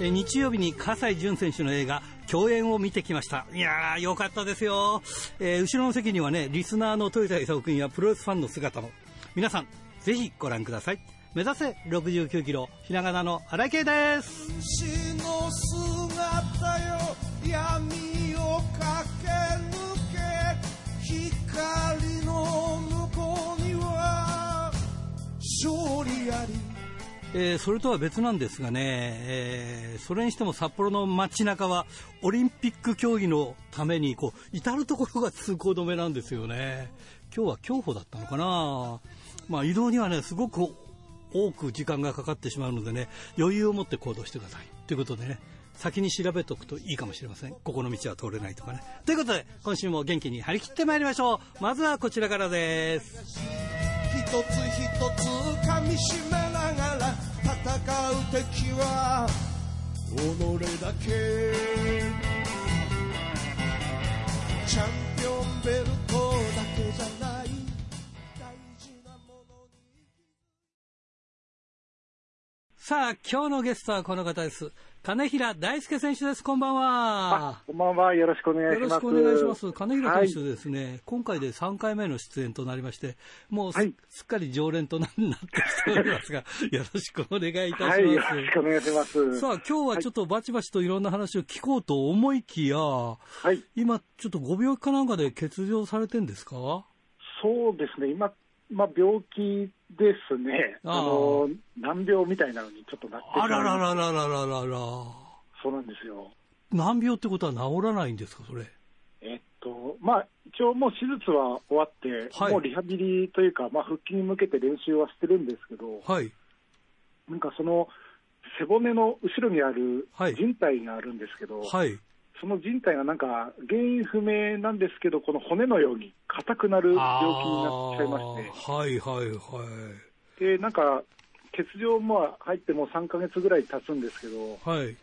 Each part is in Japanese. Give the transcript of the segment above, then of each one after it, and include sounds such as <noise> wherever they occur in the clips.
え日曜日に葛西潤選手の映画共演を見てきました。いやーよかったですよ、えー後ろの席にはねリスナーの豊田勲君やプロレスファンの姿も。皆さんぜひご覧ください。目指せ69キロひらがなの荒井圭です。えーそれとは別なんですがね、えーそれにしても札幌の街中はオリンピック競技のためにこう至る所が通行止めなんですよね。今日は競歩だったのかな、まあ、移動にはねすごく多く時間がかかってしまうのでね余裕を持って行動してください。ということでね先に調べておくといいかもしれません。ここの道は通れないとかね。ということで今週も元気に張り切ってまいりましょう。まずはこちらからです。一つ一つ噛みしめながら戦う敵は己だけ。チャンピオンベルトだけじゃないさあ今日のゲストはこの方です金平大輔選手ですこんばんはあ、こんばんは。よろしくお願いします。よろしくお願いします。金平選手ですね、今回で3回目の出演となりまして、もうす,、はいっかり常連となってきておりますが、<laughs> よろしくお願いいたします。はい、よろしくお願いします。さあ、今日はちょっとバチバチといろんな話を聞こうと思いきや、はい。今、ちょっとご病気かなんかで欠場されてんですか？そうですね。今、まあ、病気ですね。あの、難病みたいなのにちょっとなってあらららららららら。そうなんですよ。難病ってことは治らないんですか、それ？えっと、まあ、一応もう手術は終わって、はいもうリハビリというか、まあ、復帰に向けて練習はしてるんですけど、はい。なんかその、背骨の後ろにあるはい靭帯があるんですけど、はい。その靭帯がなんか原因不明なんですけど、この骨のように硬くなる病気になっちゃいまして、はいはいはい。でなんか欠場も入ってもう3ヶ月ぐらい経つんですけど、はい。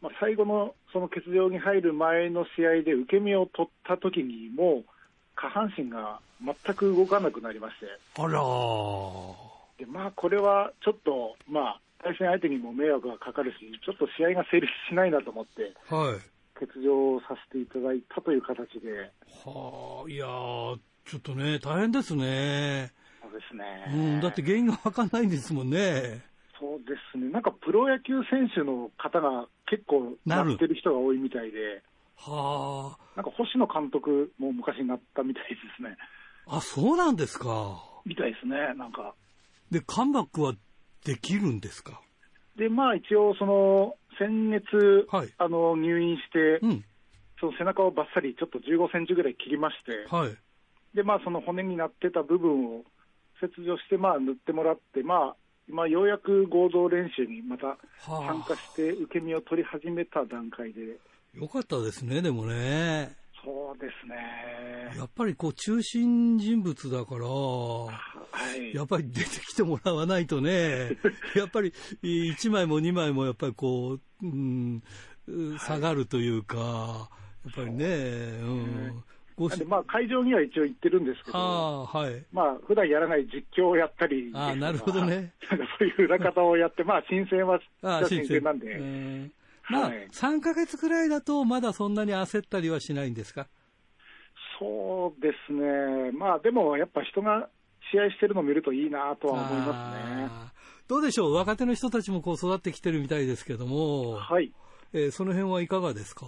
まあ、最後のその欠場に入る前の試合で受け身を取った時に、もう下半身が全く動かなくなりまして、あらー。でまあ、これはちょっと、まあ、対戦相手にも迷惑がかかるし、ちょっと試合が成立しないなと思って、はい。欠場させていただいたという形で、はあ、いやー、ちょっとね、大変ですね。そうですね、うん、だって原因がわかんないんですもんね。そうですね、なんかプロ野球選手の方が結構なってる人が多いみたいで、はなんか星野監督も昔になったみたいですね。あ。あ、そうなんですか。みたいですね、なんか。で、カムバックはできるんですか？で、まあ一応、その、先月、はいあの、入院して、うん。その背中をばっさりちょっと15センチぐらい切りまして、はい。で、まあその骨になってた部分を切除して、まあ塗ってもらって、まあ、今ようやく合同練習にまた参は加して受け身を取り始めた段階で、あ。よかったですね、でもね。そうですね。やっぱりこう、中心人物だから、はい。やっぱり出てきてもらわないとね、<laughs> やっぱり1枚も2枚もやっぱりこう、うん、下がるというか、やっぱりね、うん。まあ会場には一応行ってるんですけど、ああ、はい。まあ普段やらない実況をやったりああなるほどね。<laughs> そういう裏方をやって、まあ新鮮は、ああ、新鮮なんで、うんまあ、はい。3ヶ月くらいだと、まだそんなに焦ったりはしないんですか？そうですね、まあでもやっぱ人が試合してるのを見るといいなとは思いますね。どうでしょう、若手の人たちもこう育ってきてるみたいですけども、はい、えーその辺はいかがですか？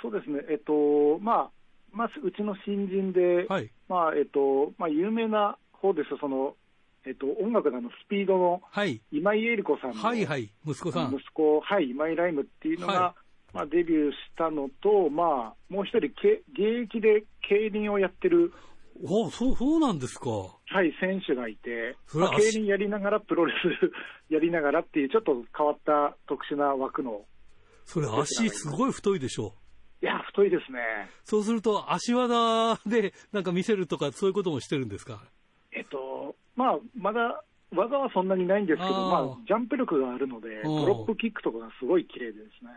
そうですね、えっと、まあ、まずうちの新人で、はい。まあ、えっと、まあ有名な方です、その、えっと、音楽のスピードのはい。今井絵理子さんの、はいはい。息子さん。息子、はい、今井ライムっていうのが、はまあ、デビューしたのと、まあ、もう一人け、現役で競輪をやってる、おそう、そうなんですか。はい、選手がいて、まあ、競輪やりながらプロレス <laughs> やりながらっていう、ちょっと変わった特殊な枠の、それ足すごい太いでしょいや、太いですね。そうすると足技でなんか見せるとかそういうこともしてるんですか？えっと、まあ、まだ、技はそんなにないんですけど、あーまあ、ジャンプ力があるので、ドロップキックとかがすごい綺麗でですね。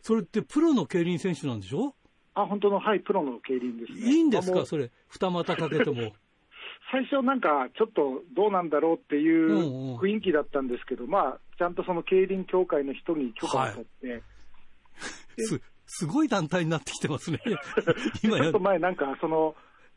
それってプロの競輪選手なんでしょ？あ、本当の、はい、プロの競輪ですね。いいんですか？それ。二股かけても。<laughs> 最初なんか、ちょっとどうなんだろうっていうんうんう雰囲気だったんですけど、まあ、ちゃんとその競輪協会の人に許可を取って、<laughs> す、すごい団体になってきてますね。今 <laughs> やちょっと、前なんか、その、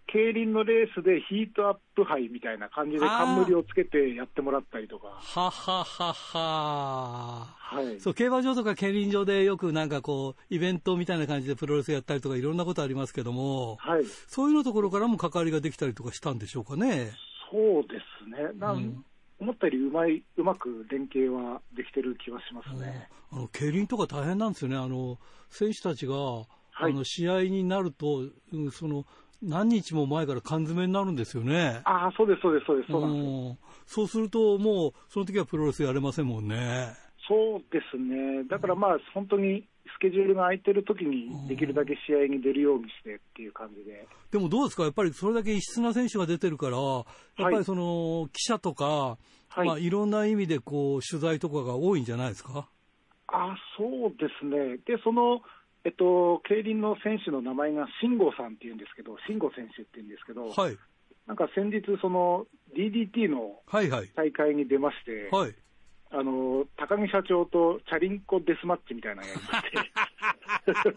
競輪のレースでヒートアップ杯みたいな感じで冠をつけてやってもらったりとか、はははは。はい。そう、競馬場とか競輪場でよくなんかこう、イベントみたいな感じでプロレスやったりとかいろんなことありますけども、はい。そういうのところからも関わりができたりとかしたんでしょうかね。そうですね。なんうん思ったよりうまい、うまく連携はできてる気はしますね。あの競輪とか大変なんですよね、あの選手たちが、いあの試合になると、うんその何日も前から缶詰になるんですよね。ああ、そうです、そうです、そうです、そうなんですそうすると、もうその時はプロレスやれませんもんね。そうですね。だからまあ、本当にスケジュールが空いてる時にできるだけ試合に出るようにしてっていう感じで。でもどうですか、やっぱりそれだけ異質な選手が出てるから、やっぱりその記者とか、はいまあ、いろんな意味でこう取材とかが多いんじゃないですか？あそうですね。で、その、えっと、競輪の選手の名前が慎吾さんっていうんですけど、慎吾選手っていうんですけど、はい、なんか先日、その DDT のはい、はい、大会に出まして、はい。あの、高木社長とチャリンコデスマッチみたいなのやりまし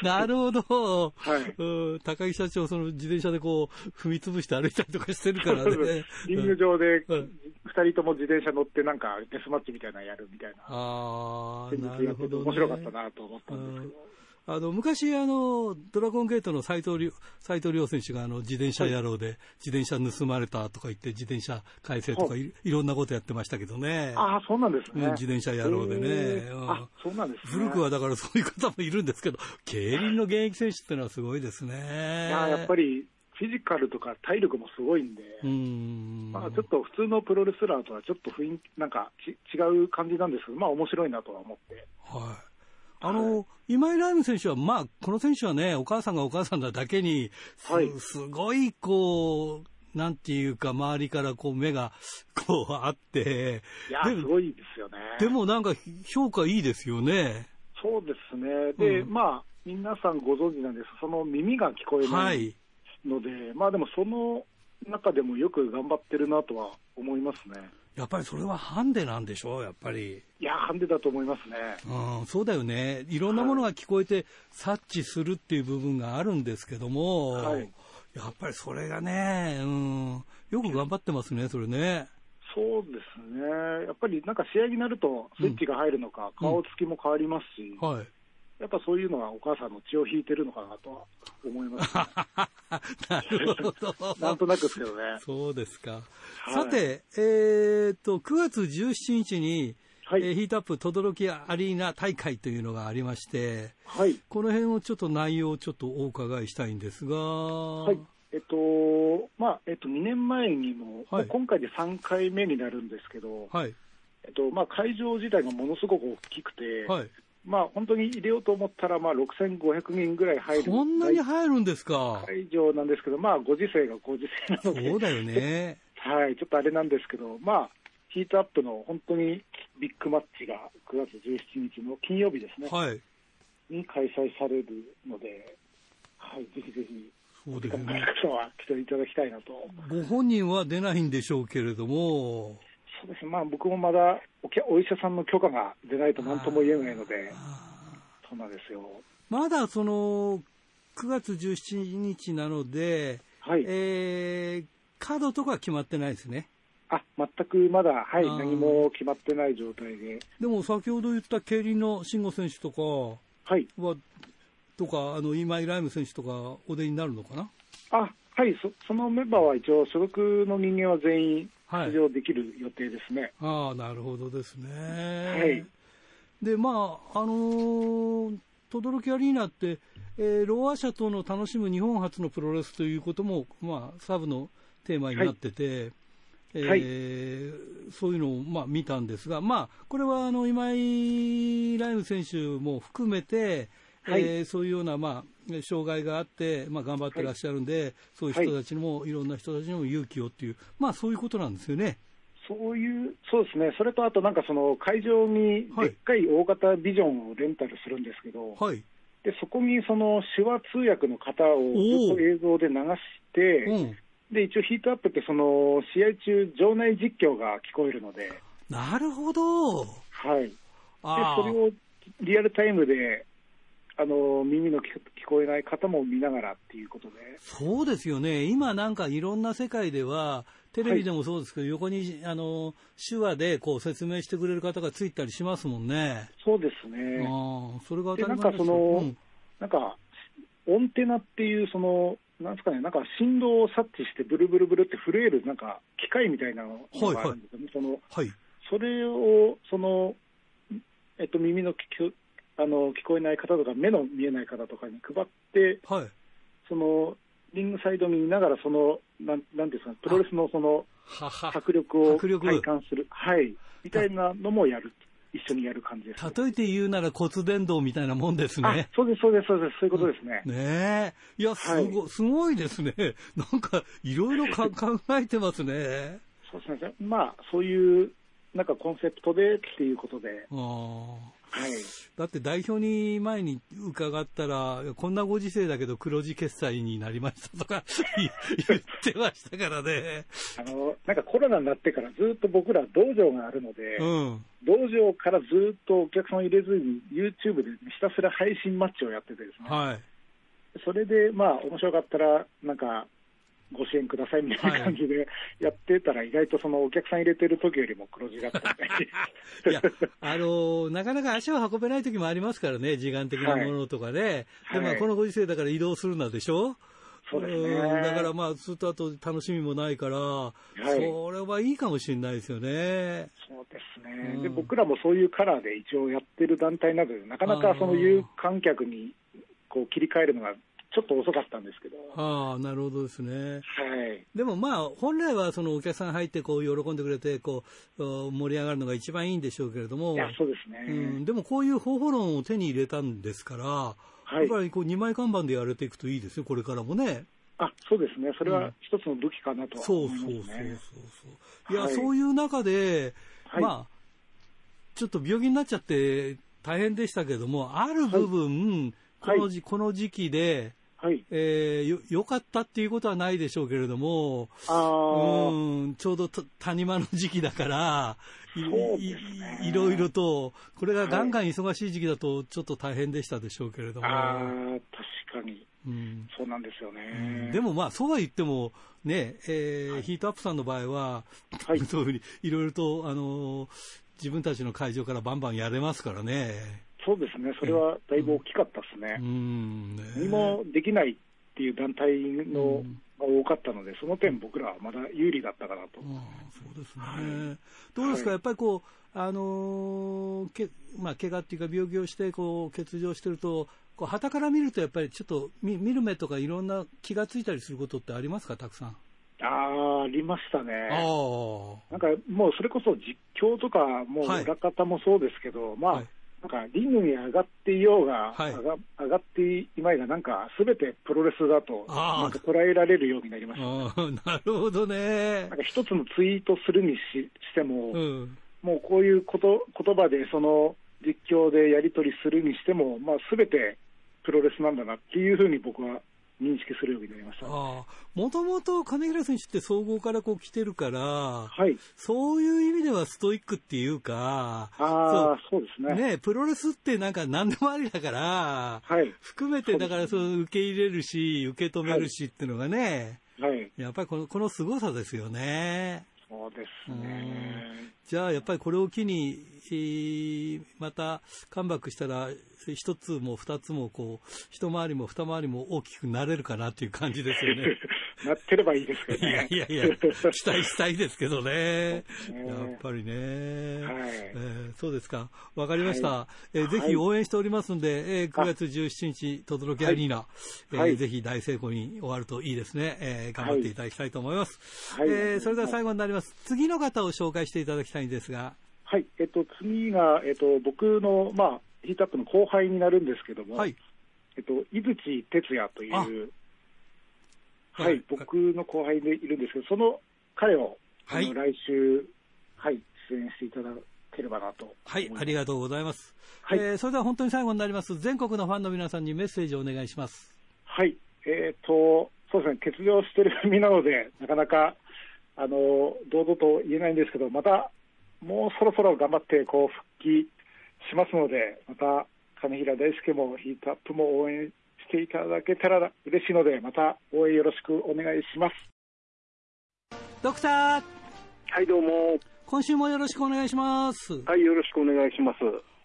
て、<laughs> なるほど。はいうん、高木社長、その自転車でこう、踏み潰して歩いたりとかしてるからね。リング上でうん2人とも自転車乗って、なんかデスマッチみたいなのやるみたいな、ああ、先なるほど、ね。面白かったなと思ったんですけど。あの昔あの、ドラゴンゲートの斎藤藤亮選手があの自転車野郎で、自転車盗まれたとか言って、自転車改正とかい,、い、ろんなことやってましたけどね、ああ、そうなんですね。うん自転車野郎でねあ、そうなんですね。古くはだからそういう方もいるんですけど、競輪の現役選手ってのはすごいですね。いややっぱりフィジカルとか体力もすごいんで、うんまあ、ちょっと普通のプロレスラーとはちょっと雰囲気、なんかち違う感じなんですけど、まあ面白いなとは思って。はい。あの、今井ライム選手は、まあ、この選手はね、お母さんがお母さんなだけに、す,、はいごい、こう、なんていうか、周りからこう、目が、<laughs> こう、あって、いや、ですごいですよね。でもなんか、評価いいですよね。そうですね。で、うんまあ、皆さんご存知なんですその耳が聞こえはないい。ので、まあでもその中でもよく頑張ってるなとは思いますね。やっぱりそれはハンデなんでしょう、やっぱり。いや、ハンデだと思いますね。うん、そうだよね。いろんなものが聞こえて察知するっていう部分があるんですけども、はいやっぱりそれがね、うん、よく頑張ってますね、それね。そうですね。やっぱりなんか試合になるとスイッチが入るのか、顔つきも変わりますし、はい。やっぱそういうのはお母さんの血を引いてるのかなとは思います、ね。<laughs> なるほど。なんとなくですけどね。そうですか。はいさて、えーっと、9月17日に、はいえーヒートアップ轟アリーナ大会というのがありまして、はい。この辺をちょっと内容をちょっとお伺いしたいんですが、はい。えっと、まあ、えっと、2年前にも、はい今回で3回目になるんですけど、はい。えっと、まあ、会場自体がものすごく大きくて、はい。まあ、本当に入れようと思ったら、まあ、6500人ぐらい入るそんなに入るんですか？会場なんですけど、まあ、ご時世がご時世なので、そうだよね。<laughs> はい、ちょっとあれなんですけど、まあ、ヒートアップの本当にビッグマッチが9月17日の金曜日ですね、はい。に開催されるので、はい、ぜひぜひ、そうですよね来ていただきたいなと。ご本人は出ないんでしょうけれども、そうですね、まあ、僕もまだお医者さんの許可が出ないと何とも言えないので、そうなんですよ。まだその9月17日なので、はい、えー、カードとかは決まってないですね。あ全くまだ、はい、何も決まってない状態で、でも先ほど言った競輪の慎吾選手とかはい、は、とか、あの今井ライム選手とかお出になるのかな？あはいそ、そのメンバーは一応、所属の人間は全員はい。出場できる予定ですね。ああ、なるほどですね。はい。で、まあ、あのー、轟アリーナって、えーローア社との楽しむ日本初のプロレスということも、まあ、サブのテーマになってて、えーはい。そういうのを、まあ、見たんですが、まあ、これはあの今井ライム選手も含めて、はい。えーそういうような、まあ、障害があって、まあ、頑張ってらっしゃるんで、そういう人たちにも、い、ろんな人たちにも勇気をっていう、まあ、そういうことなんですよね。そういう、そうですね、それとあとなんかその会場にはいでっかい大型ビジョンをレンタルするんですけど、はい。でそこにその手話通訳の方をずっと映像で流して、うん。で、一応ヒートアップって、その、試合中、場内実況が聞こえるので、なるほど。はい。で、あそれをリアルタイムで、あの、耳の聞聞こえない方も見ながらっていうことで、そうですよね。今なんかいろんな世界では、テレビでもそうですけど、横に、あの、手話でこう説明してくれる方がついたりしますもんね。そうですね。ああ、それが当で、たり前ですなんかその、うんなんか、オンテナっていう、その、なんですかね、なんか振動を察知して、ブルブルブルって震える、なんか、機械みたいなのがあるんですよね。そのはい。それを、その、えっと、耳の聞こあの聞こえない方とか、目の見えない方とかに配って、はい。その、リングサイド見ながら、その、なんなんですかね、プロレスのその、はは。迫力を体感する、はい、みたいなのもやる、一緒にやる感じです。例えて言うなら骨伝導みたいなもんですあね。そうです、そうです、そうです、そういうことですね。ねえ。いや、すご、すごいですね。なんか、いろいろか <laughs> 考えてますね。そうですね。まあ、そういう、なんかコンセプトでっていうことで、ああ。はい。だって代表に前に伺ったら、こんなご時世だけど黒字決済になりましたとか言 <laughs> 言ってましたからね。あの、なんかコロナになってからずっと僕ら道場があるので、うん。道場からずっとお客さんを入れずに YouTube でひたすら配信マッチをやっててですね、はい。それでまあ面白かったら、なんか、ご支援くださいみたいな感じでやってたら、意外とそのお客さん入れてる時よりも黒字だったみたいや、あのーなかなか足を運べない時もありますからね、時間的なものとかね。で、まあ、はいこのご時世だから移動するなでしょ？そうですね。んだからまあ、ずっとあと楽しみもないから、い。それはいいかもしれないですよね。そうですね、うん。で僕らもそういうカラーで一応やってる団体なので、なかなかその有観客にこう切り替えるのがちょっと遅かったんですけど、はああ、なるほどですね。い、でもまあ、本来はそのお客さん入ってこう喜んでくれてこうお盛り上がるのが一番いいんでしょうけれども、いや、そうですね、うん、でもこういう方法論を手に入れたんですから、はい。やっぱりこう2枚看板でやれていくといいですよ、これからもね。あそうですね、それは一つの武器かなとはそう思そうそうそう。そう。いや、はい。そういう中で、はい。まあ、ちょっと病気になっちゃって大変でしたけども、ある部分、はい。このじこの時期で、はい、えーよ、良かったっていうことはないでしょうけれども、うん、ちょうどた谷間の時期だから、いいいろいろと、これがガンガン忙しい時期だと、ちょっと大変でしたでしょうけれども。あー、確かに。うん。そうなんですよね。でもまあ、そうは言っても、ね、えーヒートアップさんの場合は、はい。<laughs> そういうふうにいろいろと、あのー自分たちの会場からバンバンやれますからね。そうですね、それはだいぶ大きかったですね。う。ん、ね。何もできないっていう団体のうん。が多かったので、その点、僕らはまだ有利だったかなと。うん。そうですね、はい。どうですか、はい。やっぱりこう、あのーけまあ、怪我っていうか、病気をしてこう欠場してると、こう旗から見ると、やっぱりちょっと見見る目とか、いろんな気がついたりすることってありますか、たくさん。あー、ありましたあね。あなんかもうそれこそ実況とか、もうはい。裏方もそうですけど、まあ、はいなんかリングに上がっていようが、はい上が上がっていまいが、なんかすべてプロレスだと、なんか捉えられるようになりました。ああなるほどねなん。か一つのツイートするにししても、うんもうこういうこと言葉でその実況でやり取りするにしても、まあ、全てプロレスなんだなっていうふうに僕は認識するようになりました。もともと金平選手って総合からこう来てるから、はい。そういう意味ではストイックっていうか、ああ、そうですね。ね、プロレスってなんか何でもありだから、はい。含めてだからそう受け入れるし、受け止めるしっていうのがね、はい。やっぱりこのこの凄さですよね。そうですね。じゃあやっぱりこれを機に、えーまたカムバックしたら、一つも二つもこう、一回りも二回りも大きくなれるかなっていう感じですよね。<laughs> なってればいいですけどいやね。いやいや、期待したいですけどね。ねやっぱりね。はいえーそうですか。わかりました。はえーぜひ応援しておりますので、えー9月17日、轟アリーナ、えーはいぜひ大成功に終わるといいですね。えー頑張っていただきたいと思います。はいえーそれでは最後になります。次の方を紹介していただきたいんですが、はい。えっと、次が、えっと、僕の、まあ、ヒートアップの後輩になるんですけども、はい。えっと、井口哲也といあう、ははいい、僕の後輩でいるんですけど、その彼を、はい来週、はい、出演していただければなと思はい。ありがとうございます。はいえーそれでは本当に最後になります。全国のファンの皆さんにメッセージをお願いします。はい、えっ、と、そうですね、欠場してる身なので、なかなかあの堂々と言えないんですけど、またもうそろそろ頑張ってこう復帰しますので、また金平大輔もヒートアップも応援していただけたら嬉しいので、また応援よろしくお願いします。ドクターはい、どうも。今週もよろしくお願いします。はい、よろしくお願いします。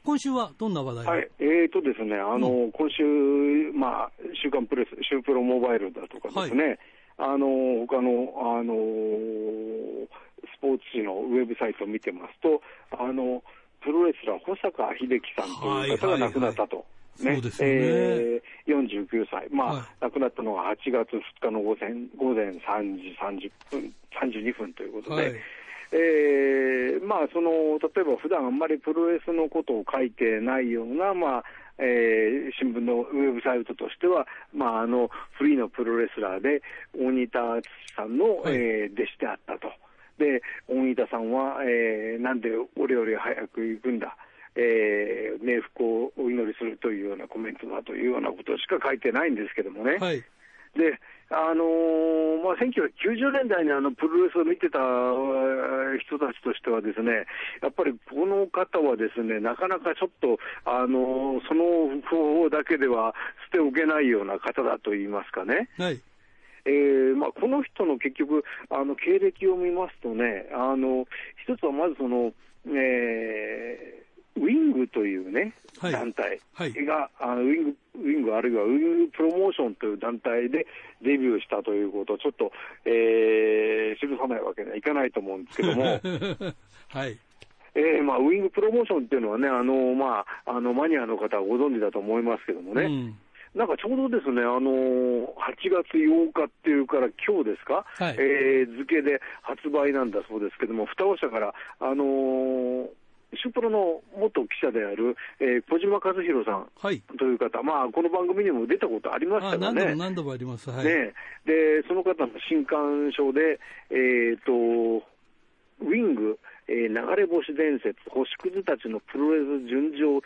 今週はどんな話題をはい、えーとですね、あの、今週、まあ、週刊プレス、週プロモバイルだとかですね、あの、他の、あの、スポーツ紙のウェブサイトを見てますと、あの、プロレスラー、保坂秀樹さんという方が亡くなったと。そうですよね。えー、49歳、まあ、はい。亡くなったのが8月2日の午前午前3時30分、32分ということで、はい。えーまあ、その例えば普段あんまりプロレスのことを書いてないような、まあえー新聞のウェブサイトとしては、まあ、あのフリーのプロレスラーで、大仁田敦さんの、はい。えー弟子であったと。で、大仁田さんは、えーなんで俺より早く行くんだ？えー冥福をお祈りするというようなコメントだというようなことしか書いてないんですけどもね。はい。で、あのーまあ、1990年代にあのプロレスを見てたえー人たちとしてはですね、やっぱりこの方はですね、なかなかちょっと、あのーその方法だけでは捨ておけないような方だと言いますかね。はい。えーまあ、この人の結局、あの経歴を見ますとね、あの一つはまずその、えーウィングというね、はい団体はいが、あのウィング、ウィングあるいはウィングプロモーションという団体でデビューしたということをちょっと、えー、記さないわけにはいかないと思うんですけども、<laughs> はい。えーまあ、ウィングプロモーションっていうのはね、あのまあ、あのマニアの方はご存知だと思いますけどもね、うん。なんかちょうどですね、あのー8月8日っていうから、今日ですか、はいえー付けで発売なんだそうですけども、双葉社から、あのーシュプロの元記者である、えー小島和弘さんはい。という方、まあ、この番組にも出たことありましあたからね。何度も何度もあります。はい。ねで、その方の新刊書で、えー、と、ウィング、えー流れ星伝説、星屑たちのプロレス純情青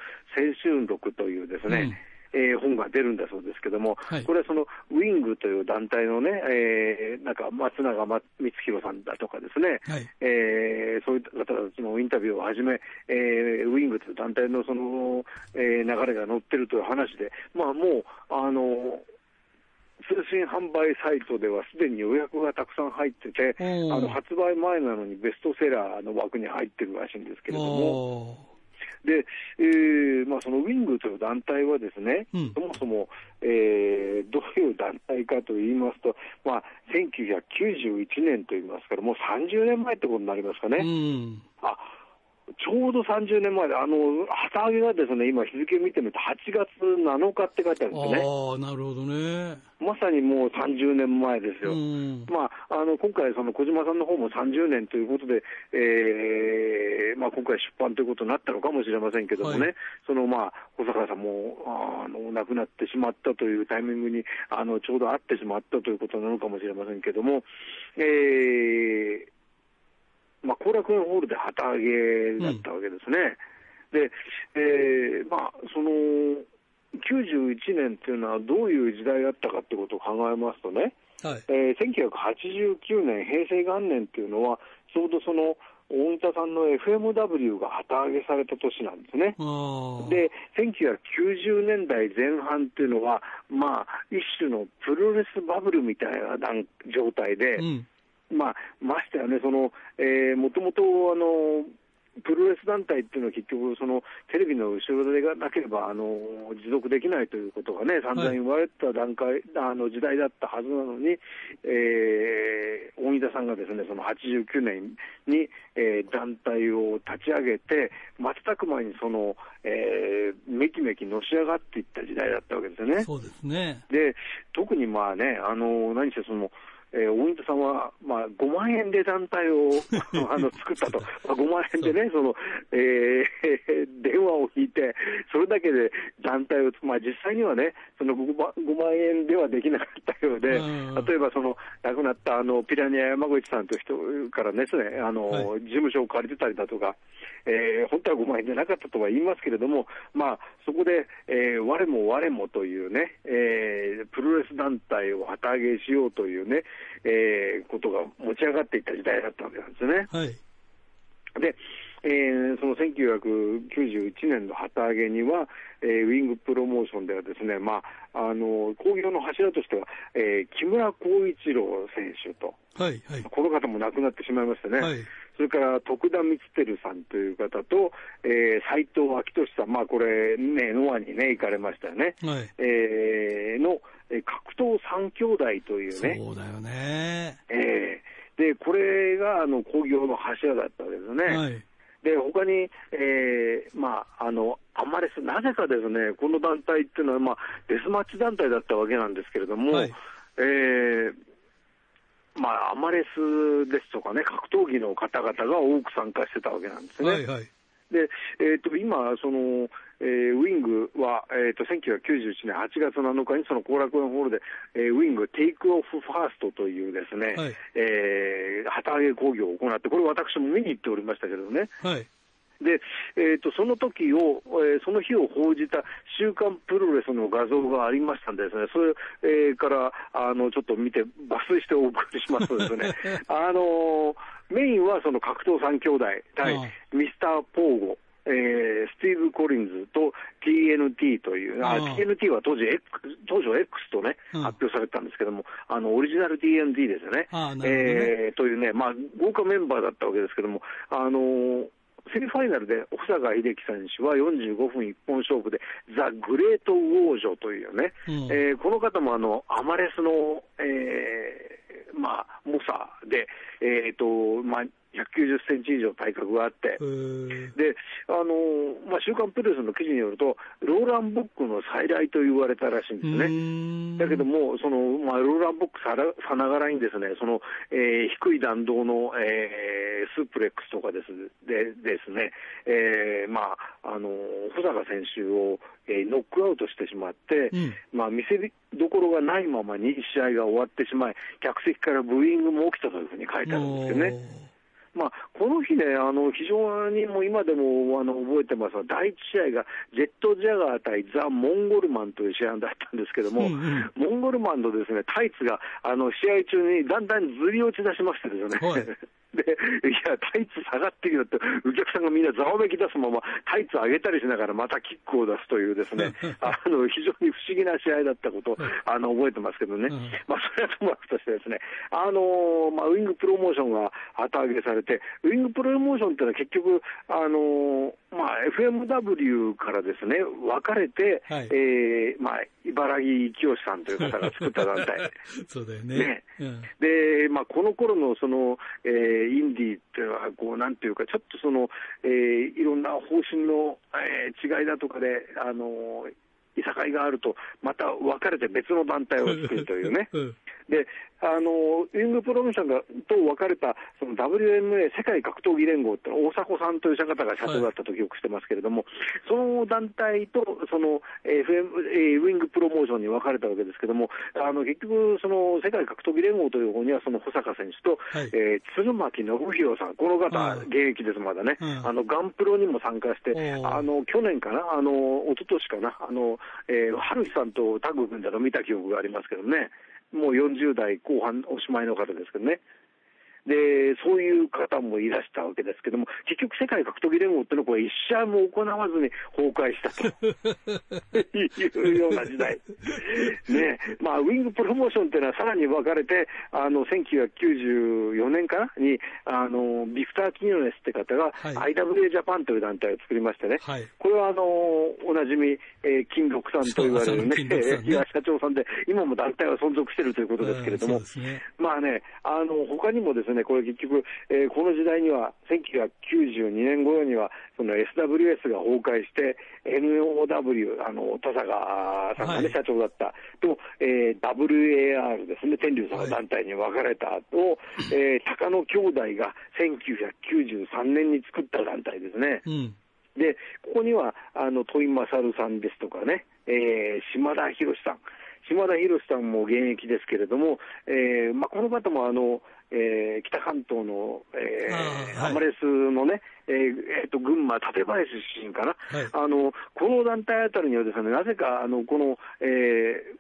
春録というですね、えー本が出るんだそうですけども、はい。これはそのウィングという団体のね、えーなんか松永ま光弘さんだとかですね、はい。えーそういった方たちのインタビューをはじめ、えーウィングという団体のその、えー流れが載ってるという話で、まあ、もう、あの通信販売サイトではすでに予約がたくさん入ってて、あの発売前なのにベストセラーの枠に入ってるらしいんですけれども、お <laughs> で、えーまあ、そのウィングという団体はですね、うんそもそも、えーどういう団体かといいますと、まあ、1991年といいますから、もう30年前ってことになりますかー。ね。うん。あちょうど30年前で、あの旗揚げがですね今、日付見てみると、8月7日って書いてあるんですね。ああ、なるほどね。まさにもう30年前ですよ。うん。まあ、あの今回、その小島さんの方も30年ということで、えーまあ、今回出版ということになったのかもしれませんけどもね、はいそのまあ小坂さんもあの亡くなってしまったというタイミングにあのちょうど会ってしまったということなのかもしれませんけども、えーまあ、後楽園ホールで旗揚げだったわけですね。で、えーまあ、その91年っていうのはどういう時代だったかってことを考えますとね、はい。えー1989年、平成元年っていうのは、ちょうどその大仁田さんの FMW が旗揚げされた年なんですね。ああ。で、1990年代前半っていうのは、まあ、一種のプロレスバブルみたいな段状態で、うん。まあ、ましてやね、その、えー、もともと、あの、プロレス団体っていうのは結局、そのテレビの後ろ手がなければあの持続できないということがね、散々言われてた段階、あの時代だったはずなのに、えー、大仁田さんがですね、その89年に、えー団体を立ち上げて、瞬く間にその、えーめきめきのし上がっていった時代だったわけですよね。そうですね。で特にまあね、あの何せその、えー、大仁田さんは、まあ、5万円で団体を <laughs> あの作ったと、まあ、5万円でね、そのえー、<laughs> 電話を引いて、それだけで団体を、まあ、実際にはね、その 5, 万5万円ではできなかったようで、例えばその亡くなったあのピラニア山口さんという人からですね、あの、はい、事務所を借りてたりだとか、えー、本当は5万円でなかったとは言いますけれども、まあ、そこで、えー、我も我もというね、えー、プロレス団体を旗揚げしようというね、えー、ことが持ち上がっていった時代だったわけなんですね。はい、で、えー、その1991年の旗揚げには、えー、ウィングプロモーションではですね、まあ、あの興行の柱としては、えー、木村光一郎選手と、はいはい、この方も亡くなってしまいましてね、はい、それから徳田光輝さんという方と、えー、斉藤明俊さん、まあ、これ、ね、ノアにね、行かれましたよね、はい、えー、の格闘三兄弟というね。そうだよね。えー、で、これがあの工業の柱だったわけですね。はい、で、他に、えー、まあ、あの、あんまりなぜかですね、この団体っていうのは、まあ、デスマッチ団体だったわけなんですけれども、はい、えー、まあ、アマレスですとかね、格闘技の方々が多く参加してたわけなんですね。はいはいで、えーと、今、そのえー、ウィングは、えーと、1991年8月7日にその後楽園ホールで、えー、ウィング Take Off First というですね、はい、えー、旗揚げ興行を行って、これ私も見に行っておりましたけどね。はいで、えーと、その時を、えー、その日を報じた週刊プロレスの画像がありましたんですね、それ、えー、からあのちょっと見て、抜粋してお送りしますとですね、<laughs> あのメインはその格闘三兄弟対ミスター・ポーゴ。えー、スティーブ・コリンズと TNT という、あ TNT は当時、X、当初 X とね、発表されたんですけども、あの、オリジナル TNT ですよね。ね。えー、というね、まあ、豪華メンバーだったわけですけども、あのーセミファイナルで保坂秀樹選手は45分一本勝負で、ザ・グレート・ウォージョというね、うん、えー、この方もあのアマレスの、えーまあ、猛者で、えーとまあ、190センチ以上体格があって、であのまあ、週刊プレスの記事によると、ローラン・ボックの再来と言われたらしいんですね。だけども、そのまあ、ローラン・ボックささながらにですね、そのえー、低い弾道の、えー、スープレックスとかですでですね、えーまあ、あの保坂選手を、えー、ノックアウトしてしまって、うん、まあ、見せどころがないままに試合が終わってしまい、客席からブーイングも起きたというふうに書いてあるんですよね。まあ、この日ね、あの非常にも今でもあの覚えてますが、第1試合がジェット・ジャガー対ザ・モンゴルマンという試合だったんですけども、うんうん、モンゴルマンのです、ね、タイツがあの試合中にだんだんずり落ち出しましてですね。はいで、いや、タイツ下がってるよって、お客さんがみんなざわめき出すまま、タイツ上げたりしながらまたキックを出すというですね、あの、非常に不思議な試合だったことを、あの、覚えてますけどね。まあ、それはともかくとしてですね、あの、まあ、ウィングプロモーションが旗揚げされて、ウィングプロモーションっていうのは結局、あの、まあ、FMW からですね、分かれて、はい、えー、まあ、茨城清さんという方が作った団体。<laughs> そうだよね。ねうん、で、まあ、この頃のその、えー、インディーっていうのは、こう、なんていうか、ちょっとその、えー、いろんな方針の、えー、違いだとかで、あのいさかいがあると、また分かれて別の団体を作るというね。うん。であのウィングプロモーションがと分かれたその WMA 世界格闘技連合って大迫さんという方が社長だったと記憶してますけれども、はい、その団体とその FM ウィングプロモーションに分かれたわけですけれども、あの結局、その世界格闘技連合という方には、その保坂選手と、はい、えー、鶴巻信弘さん、この方、現役です、まだね、あのガンプロにも参加して、あの去年かな、あの一昨年かな、あのえー、春日さんとタッグ組んだの見た記憶がありますけどね。もう40代後半おしまいの方ですけどね。で、そういう方もいらしたわけですけども、結局世界格闘技連合ってのはこれ一試合も行わずに崩壊したと <laughs> いうような時代。ね、まあ、ウィングプロモーションっていうのはさらに分かれて、あの、1994年かな？に、あの、ビクター・キニョネスって方が、はい、IWA ジャパンという団体を作りましてね、はい、これはあの、おなじみ、えー、金六さんと言われるね、ね。社長さんで、今も団体は存続しているということですけれども、ね、まあね、あの、他にもですですね、これ結局、えーこの時代には、1992年頃には、その SWS が崩壊して、NOW、あの、田坂さんがね、はい社長だった、と、えー WAR ですね、天竜さんの団体に分かれた後、えー高野兄弟が1993年に作った団体ですね。うん。で、ここには、あの、戸井勝さんですとかね、えー島田博さん。島田博さんも現役ですけれども、えーまあ、この方もあの、えー北関東の、えーアマレスのね、えーえーと群馬、館林出身かな、はい。あの、この団体あたりにはですね、なぜか、あの、この、えー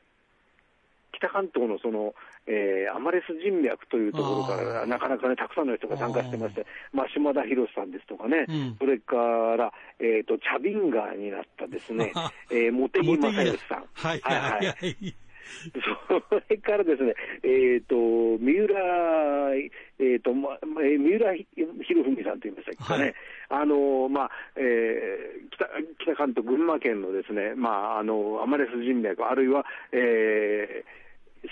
北関東のその、えーアマレス人脈というところかあら、ー。なかなかね、たくさんの人が参加してまして、まあ、島田博さんですとかね、うん。それから、えっ、と、チャビンガーになったですね、<laughs> えー、茂木正義さん。はいはい。はい。<laughs> それからですね、えっ、と、三浦、えっ、と、ま、三浦博文さんと言いましたっけね、はいあの、まあ、えー北、北関東、群馬県のですね、まあ、あの、アマレス人脈、あるいは、えー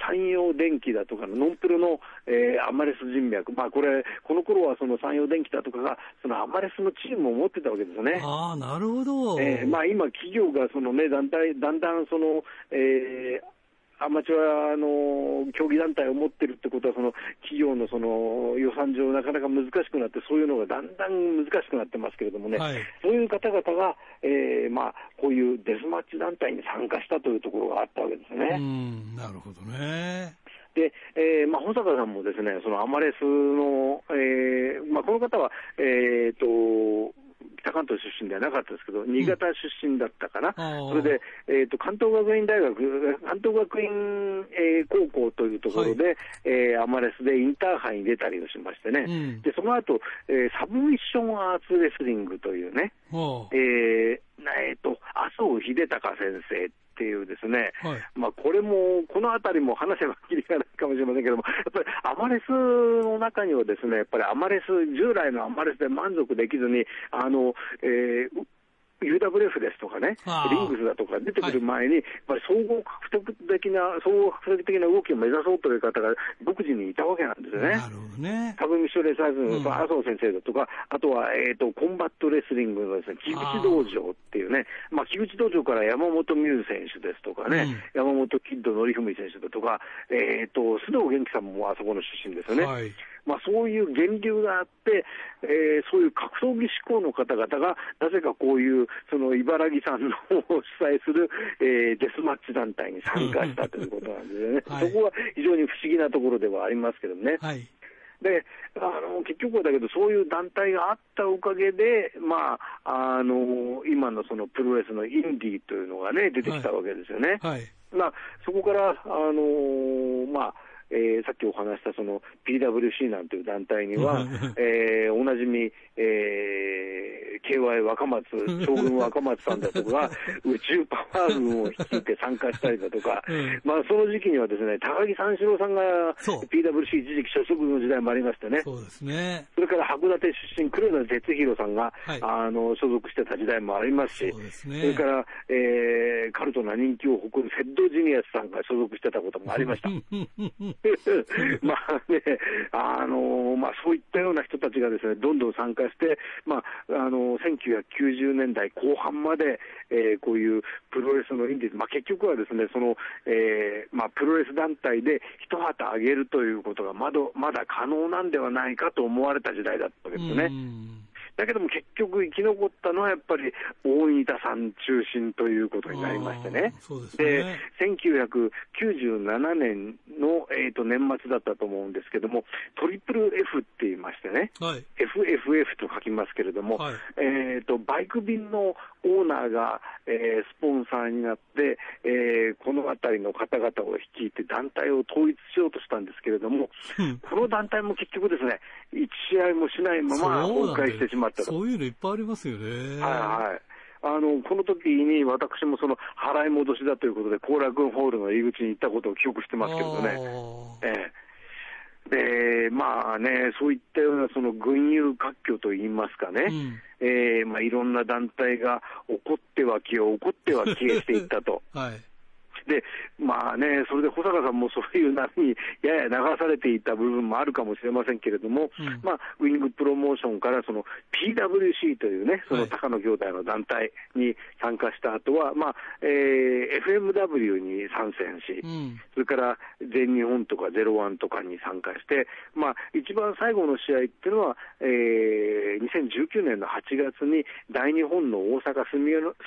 山陽電機だとかのノンプロの、えーアマレス人脈、まあ、これ、この頃はその山陽電機だとかが、そのアマレスのチームを持ってたわけですよね。ああ、なるほど。えーまあ、今、企業がその、ね、団体だんだんその、えーアマチュアの競技団体を持ってるってことは、その企業のその予算上、なかなか難しくなって、そういうのがだんだん難しくなってますけれどもね、はいそういう方々が、えーまあ、こういうデスマッチ団体に参加したというところがあったわけですうね。ん、なるほどね。で、えーまあ、保坂さんもですね、そのアマレスの、えーまあ、この方は、えーと、北関東出身ではなかったですけど、新潟出身だったかな、あー。それで、えー、と関東学院大学、関東学院、えー高校というところで、えーアマレスでインターハイに出たりをしましてね、うん。でその後、えーサブミッションアーツレスリングというね、はえーえーと麻生秀隆先生っていうですね、はい。まあ、これも、このあたりも話せばきりがないかもしれませんけども、やっぱりアマレスの中にはですね、やっぱりアマレス、従来のアマレスで満足できずに、あの、えー UWF ですとかねリングスだとか出てくる前に、やっぱり総合獲得的な、総合獲得的な動きを目指そうという方が独自にいたわけなんですよね。なるほどね。サブミッションレスラーズのうん麻生先生だとか、あとは、えー、とコンバットレスリングのです、ね、木口道場っていうね、まあ、木口道場から山本美憂選手ですとかね、山本キッド徳郁選手だとか、えー、と須藤元気さんもあそこの出身ですよね。はい。まあ、そういう源流があって、えーそういう格闘技志向の方々が、なぜかこういう、その茨城さんの主催する、えーデスマッチ団体に参加したということなんですよね。はいそこは非常に不思議なところではありますけどね。はい。であの結局はだけど、そういう団体があったおかげで、まあ、あの今のそのプロレスのインディーというのがね、出てきたわけですよね。はい。まあ、そこから、あのまあえーさっきお話したその PWC なんていう団体には、<laughs> えーおなじみ、えー KY 若松、将軍 <laughs> 若松さんだとか、<laughs> 宇宙パワー軍を率いて参加したりだとか、うん。まあ、その時期にはですね、高木三四郎さんが PWC 一時期所属の時代もありましてね、そうですね。それから函館出身、黒田哲弘さんが、はい。あの所属してた時代もありますし、そうですね。それから、えーカルトな人気を誇るセッド・ジニアスさんが所属してたこともありました。<laughs> まあね、あのまあ、そういったような人たちがですね、どんどん参加して、まあ、あの1990年代後半まで、えーこういうプロレスのインディーズ、まあ、結局はですね、その、えーまあ、プロレス団体で一旗あげるということがまだまだ可能なんではないかと思われた時代だったわけですね。うんだけども結局生き残ったのはやっぱり大仁田さん中心ということになりましてね。そうですでね。1997年の、えー、と年末だったと思うんですけども、トリプル F って言いましてね、はい。FFF と書きますけれども、はいえー、とバイク便のオーナーが、えースポンサーになって、えーこの辺りの方々を率いて団体を統一しようとしたんですけれども、うんこの団体も結局ですね、一試合もしないまま崩壊してしまったと。そういうのいっぱいありますよね。はいはい。あの、この時に私もその払い戻しだということで、後楽園ホールの入り口に行ったことを記憶してますけれどね。ええ。で、まあね、そういったようなその群雄割拠といいますかね、うんええまあいろんな団体が起こっては消え、起こっては消えしていったと。<laughs> はい。で、まあね、それで保坂さんもそういう波にやや流されていた部分もあるかもしれませんけれども、うんまあ、ウィングプロモーションからその PWC というね、その高野兄弟の団体に参加した後は、まあ、えー FMW に参戦し、うん。それから全日本とかゼロワンとかに参加して、まあ、一番最後の試合っていうのは、えー2019年の8月に大日本の大阪住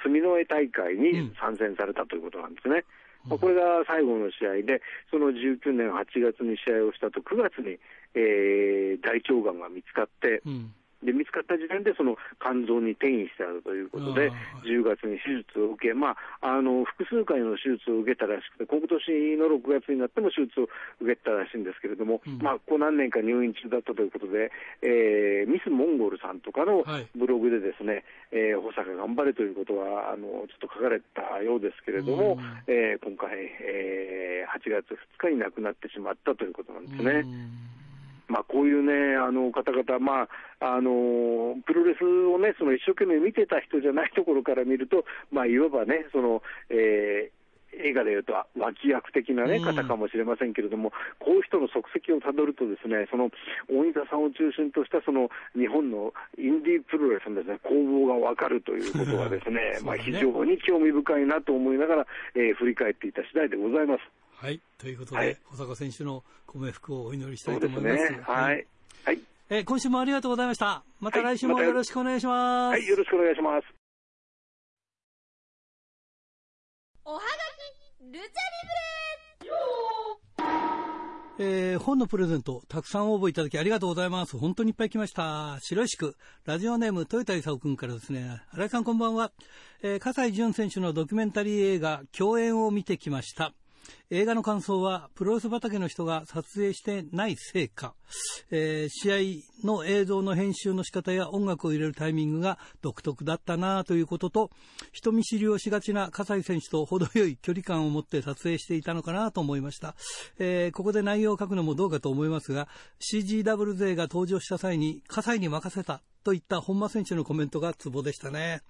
之江大会に参戦されたということなんですね。まあ、これが最後の試合で、その19年8月に試合をしたと、9月に、えー大腸がんが見つかって、うん。で見つかった時点でその肝臓に転移してあるということであー、10月に手術を受け、まあ、あの複数回の手術を受けたらしくて、今年の6月になっても手術を受けたらしいんですけれども、うん。まあ、ここ何年か入院中だったということで、えーミス・モンゴルさんとかのはい。ブログでですね、えー保坂頑張れということはあのちょっと書かれたようですけれども、うん。えー今回、えー8月2日に亡くなってしまったということなんですね。うんまあ、こういうね、あの方々、まああのプロレスをね、その一生懸命見てた人じゃないところから見ると、まあ、いわばね、その、えー映画でいうと脇役的な、ね、うん。方かもしれませんけれども、こういう人の足跡をたどると、ですねその大仁田さんを中心としたその日本のインディープロレスのです、ね、攻防が分かるということはですねね。まあ非常に興味深いなと思いながら、えー振り返っていた次第でございます。はい。ということで、はい保坂選手のご冥福をお祈りしたそいうと思います。ね。はい。はい。えー今週もありがとうございました。また来週もよろしくお願いします。はい。よろしくお願いします。おはがきルチャリえー本のプレゼント、たくさん応募いただきありがとうございます。本当にいっぱい来ました。白石区、ラジオネーム、豊田勲君からですね、新井さんこんばんは。えー、葛西潤選手のドキュメンタリー映画、共演を見てきました。映画の感想は、プロレス畑の人が撮影してないせいか、えー試合の映像の編集の仕方や音楽を入れるタイミングが独特だったなということと、人見知りをしがちな葛西選手と程よい距離感を持って撮影していたのかなと思いました。えーここで内容を書くのもどうかと思いますが、CGW 勢が登場した際に、葛西に任せたといった本間選手のコメントがツボでしたね。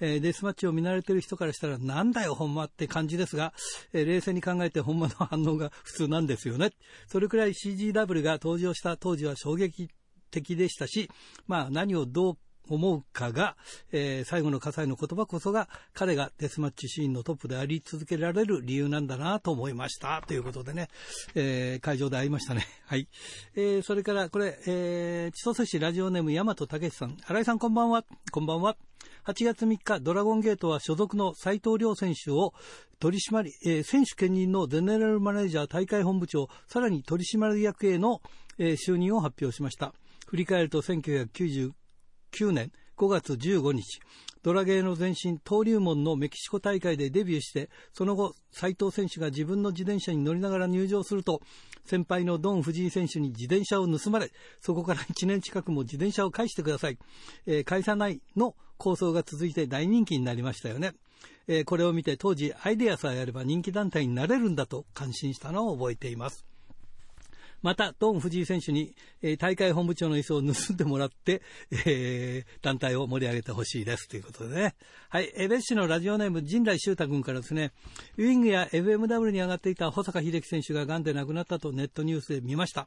えーデスマッチを見慣れてる人からしたら、なんだよ、本間って感じですが、えー冷静に考えて本間の反応が普通なんですよね。それくらい CGW が登場した当時は衝撃的でしたし、まあ何をどう思うかが、えー最後の火災の言葉こそが彼がデスマッチシーンのトップであり続けられる理由なんだなと思いました。ということでね、えー会場で会いましたね。<laughs> はい。えーそれからこれ、えー千歳市ラジオネーム大和武さん。新井さんこんばんは。こんばんは。8月3日、ドラゴンゲートは所属の斉藤亮選手を取締り、えー選手兼任のゼネラルマネージャー大会本部長、さらに取締役への、えー就任を発表しました。振り返ると1999 9年5月15日、ドラゲーの前身、登竜門のメキシコ大会でデビューして、その後、斉藤選手が自分の自転車に乗りながら入場すると、先輩のドン・藤井選手に自転車を盗まれ、そこから1年近くも自転車を返してください。えー返さないの構想が続いて大人気になりましたよね。えーこれを見て当時アイデアさえあれば人気団体になれるんだと感心したのを覚えています。また、ドン・藤井選手に、え大会本部長の椅子を盗んでもらって、えー団体を盛り上げてほしいですということでね。はい、エベッシュのラジオネーム、陣来修太君からですね、ウィングや FMW に上がっていた保坂秀樹選手が癌で亡くなったとネットニュースで見ました。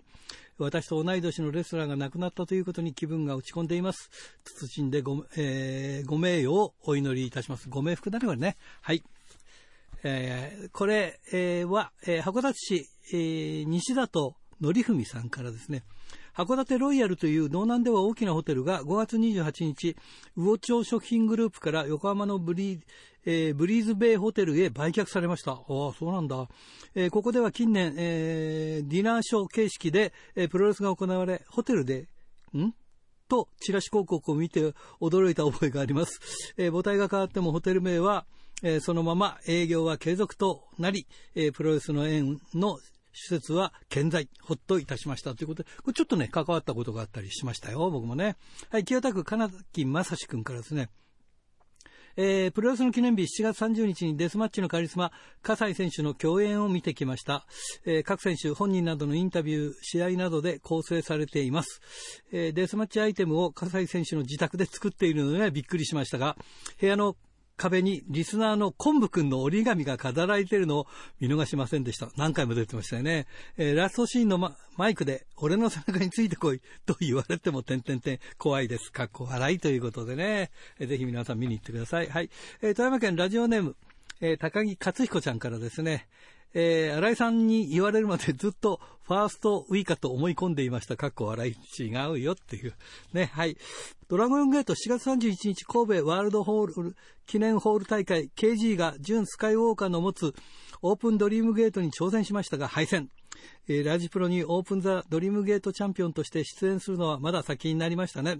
私と同い年のレストラーが亡くなったということに気分が落ち込んでいます。謹んでご,、えーご名誉をお祈りいたします。ご冥福だね、これね。はい。えーこれ、えーは、えー函館市、えー西田と則文さんからですね、函館ロイヤルという道南では大きなホテルが5月28日、魚町食品グループから横浜のブリ,、えーブリーズベイホテルへ売却されました。ああ、そうなんだ。えーここでは近年、えーディナーショー形式で、えプロレスが行われ、ホテルで、ん？とチラシ広告を見て驚いた覚えがあります。え母体が変わってもホテル名は、えそのまま営業は継続となり、えプロレスの縁の施設は健在、ほっといたしましたということで、これちょっとね、関わったことがあったりしましたよ、僕もね。はい、清田区金木正史君からですね。えープロレスの記念日7月30日にデスマッチのカリスマ、葛西選手の共演を見てきました。えー各選手本人などのインタビュー、試合などで構成されています。えーデスマッチアイテムを葛西選手の自宅で作っているので、ね、びっくりしましたが、部屋の壁にリスナーの昆布くんの折り紙が飾られているのを見逃しませんでした。何回も出てましたよね。えーラストシーンのママイクで、俺の背中についてこいと言われても、てんてんてん、怖いです。かっこ笑いということでね。えーぜひ皆さん見に行ってください。はい。えー富山県ラジオネーム、えー高木克彦ちゃんからですね、えー新井さんに言われるまでずっとファーストウィーカと思い込んでいました。かっこ笑い。違うよっていう。ね、はい。ドラゴンゲート4月31日神戸ワールドホール記念ホール大会 KG が準スカイウォーカーの持つオープンドリームゲートに挑戦しましたが敗戦。えーラジプロにオープンザドリームゲートチャンピオンとして出演するのはまだ先になりましたね。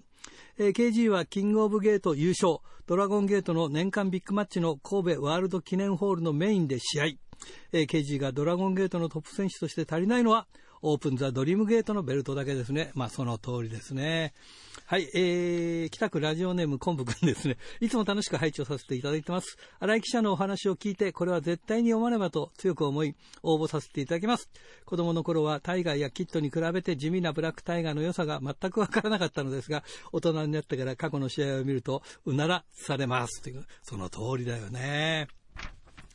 えー KG はキングオブゲート優勝、ドラゴンゲートの年間ビッグマッチの神戸ワールド記念ホールのメインで試合。えー KG がドラゴンゲートのトップ選手として足りないのは、オープンザドリームゲートのベルトだけですね。まあその通りですね。はい、えー、北区ラジオネーム昆布くんですね。<laughs> いつも楽しく配置をさせていただいてます。荒井記者のお話を聞いて、これは絶対に読まねばと強く思い、応募させていただきます。子供の頃はタイガーやキッドに比べて地味なブラックタイガーの良さが全くわからなかったのですが、大人になってから過去の試合を見ると、うならされます。という、その通りだよね。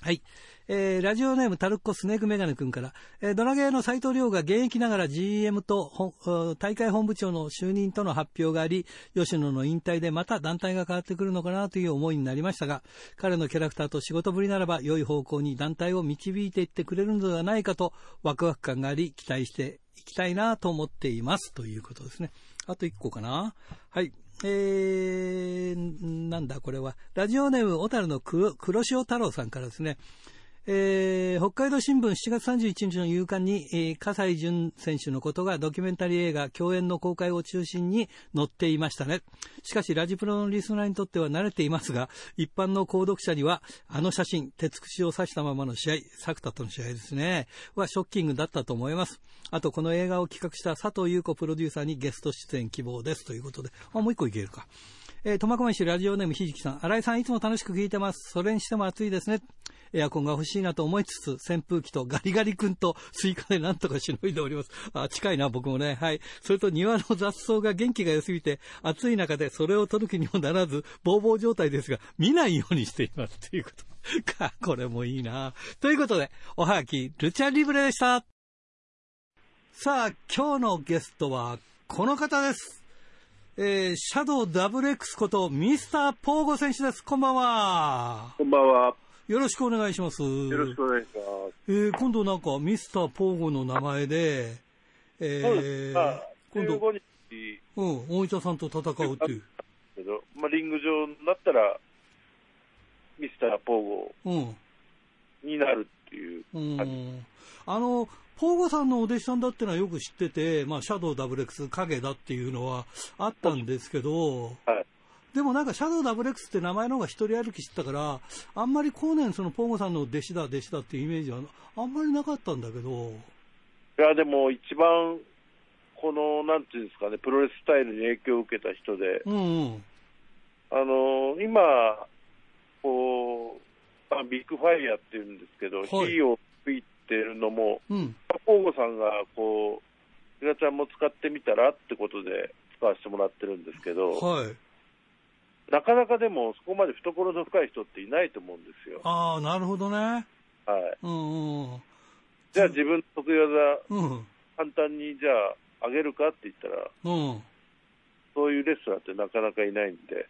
はい。えーラジオネームタルッコスネークメガネ君から、えードラゲーの斉藤亮が現役ながら GM と大会本部長の就任との発表があり、吉野の引退でまた団体が変わってくるのかなという思いになりましたが、彼のキャラクターと仕事ぶりならば良い方向に団体を導いていってくれるのではないかとワクワク感があり、期待していきたいなと思っていますということですね。あと1個かな。はい。えー、なんだこれは。ラジオネーム小樽の黒潮太郎さんからですね。えー北海道新聞7月31日の夕刊に、えー葛西潤選手のことがドキュメンタリー映画共演の公開を中心に載っていましたね。しかし、ラジプロのリスナーにとっては慣れていますが、一般の購読者には、あの写真、鉄串を刺したままの試合、作田との試合ですね、はショッキングだったと思います。あと、この映画を企画した佐藤優子プロデューサーにゲスト出演希望ですということで、あ、もう一個いけるか。えー、苫小牧市ラジオネームひじきさん。新井さん、いつも楽しく聞いてます。それにしても暑いですね。エアコンが欲しいなと思いつつ、扇風機とガリガリ君とスイカでなんとかしのいでおります。あ、近いな、僕もね。はい。それと庭の雑草が元気が良すぎて、暑い中でそれを取る気にもならず、ボーボー状態ですが、見ないようにしています。ということ。か、これもいいな。ということで、おはがき、ルチャリブレでした。さあ、今日のゲストは、この方です。えー、シャドウ WX ことミスターポーゴ選手です。こんばんは。こんばんは。よろしくお願いします。よろしくお願いします。えー、今度なんかミスターポーゴの名前で、えーあ、、今度、15日うん、大分さんと戦うっていう。けど、まあ、リング上になったら、ミスターポーゴうん。になるっていう。うん。あの、ポーゴさんのお弟子さんだってのはよく知ってて、まあ、シャドウ WX 影だっていうのはあったんですけど、はい。でもなんかシャドウ WX って名前の方が一人歩きしてたから、あんまり後年そのポーゴさんの弟子だ、弟子だっていうイメージはあんまりなかったんだけど、いや、でも一番、この、なんていうんですかね、プロレススタイルに影響を受けた人で、うんうん。あの今、こう、まあ、ビッグファイヤーっていうんですけど、はい火を吹いてるのも、うん。ポーゴさんが、こう、ひなちゃんも使ってみたらってことで使わせてもらってるんですけど、はい。なかなかでもそこまで懐の深い人っていないと思うんですよ。ああ、なるほどね。はい。うんうん。じゃあ自分の得意技、うん。簡単にじゃあ上げるかって言ったら、うん。そういうレスラーってなかなかいないんで、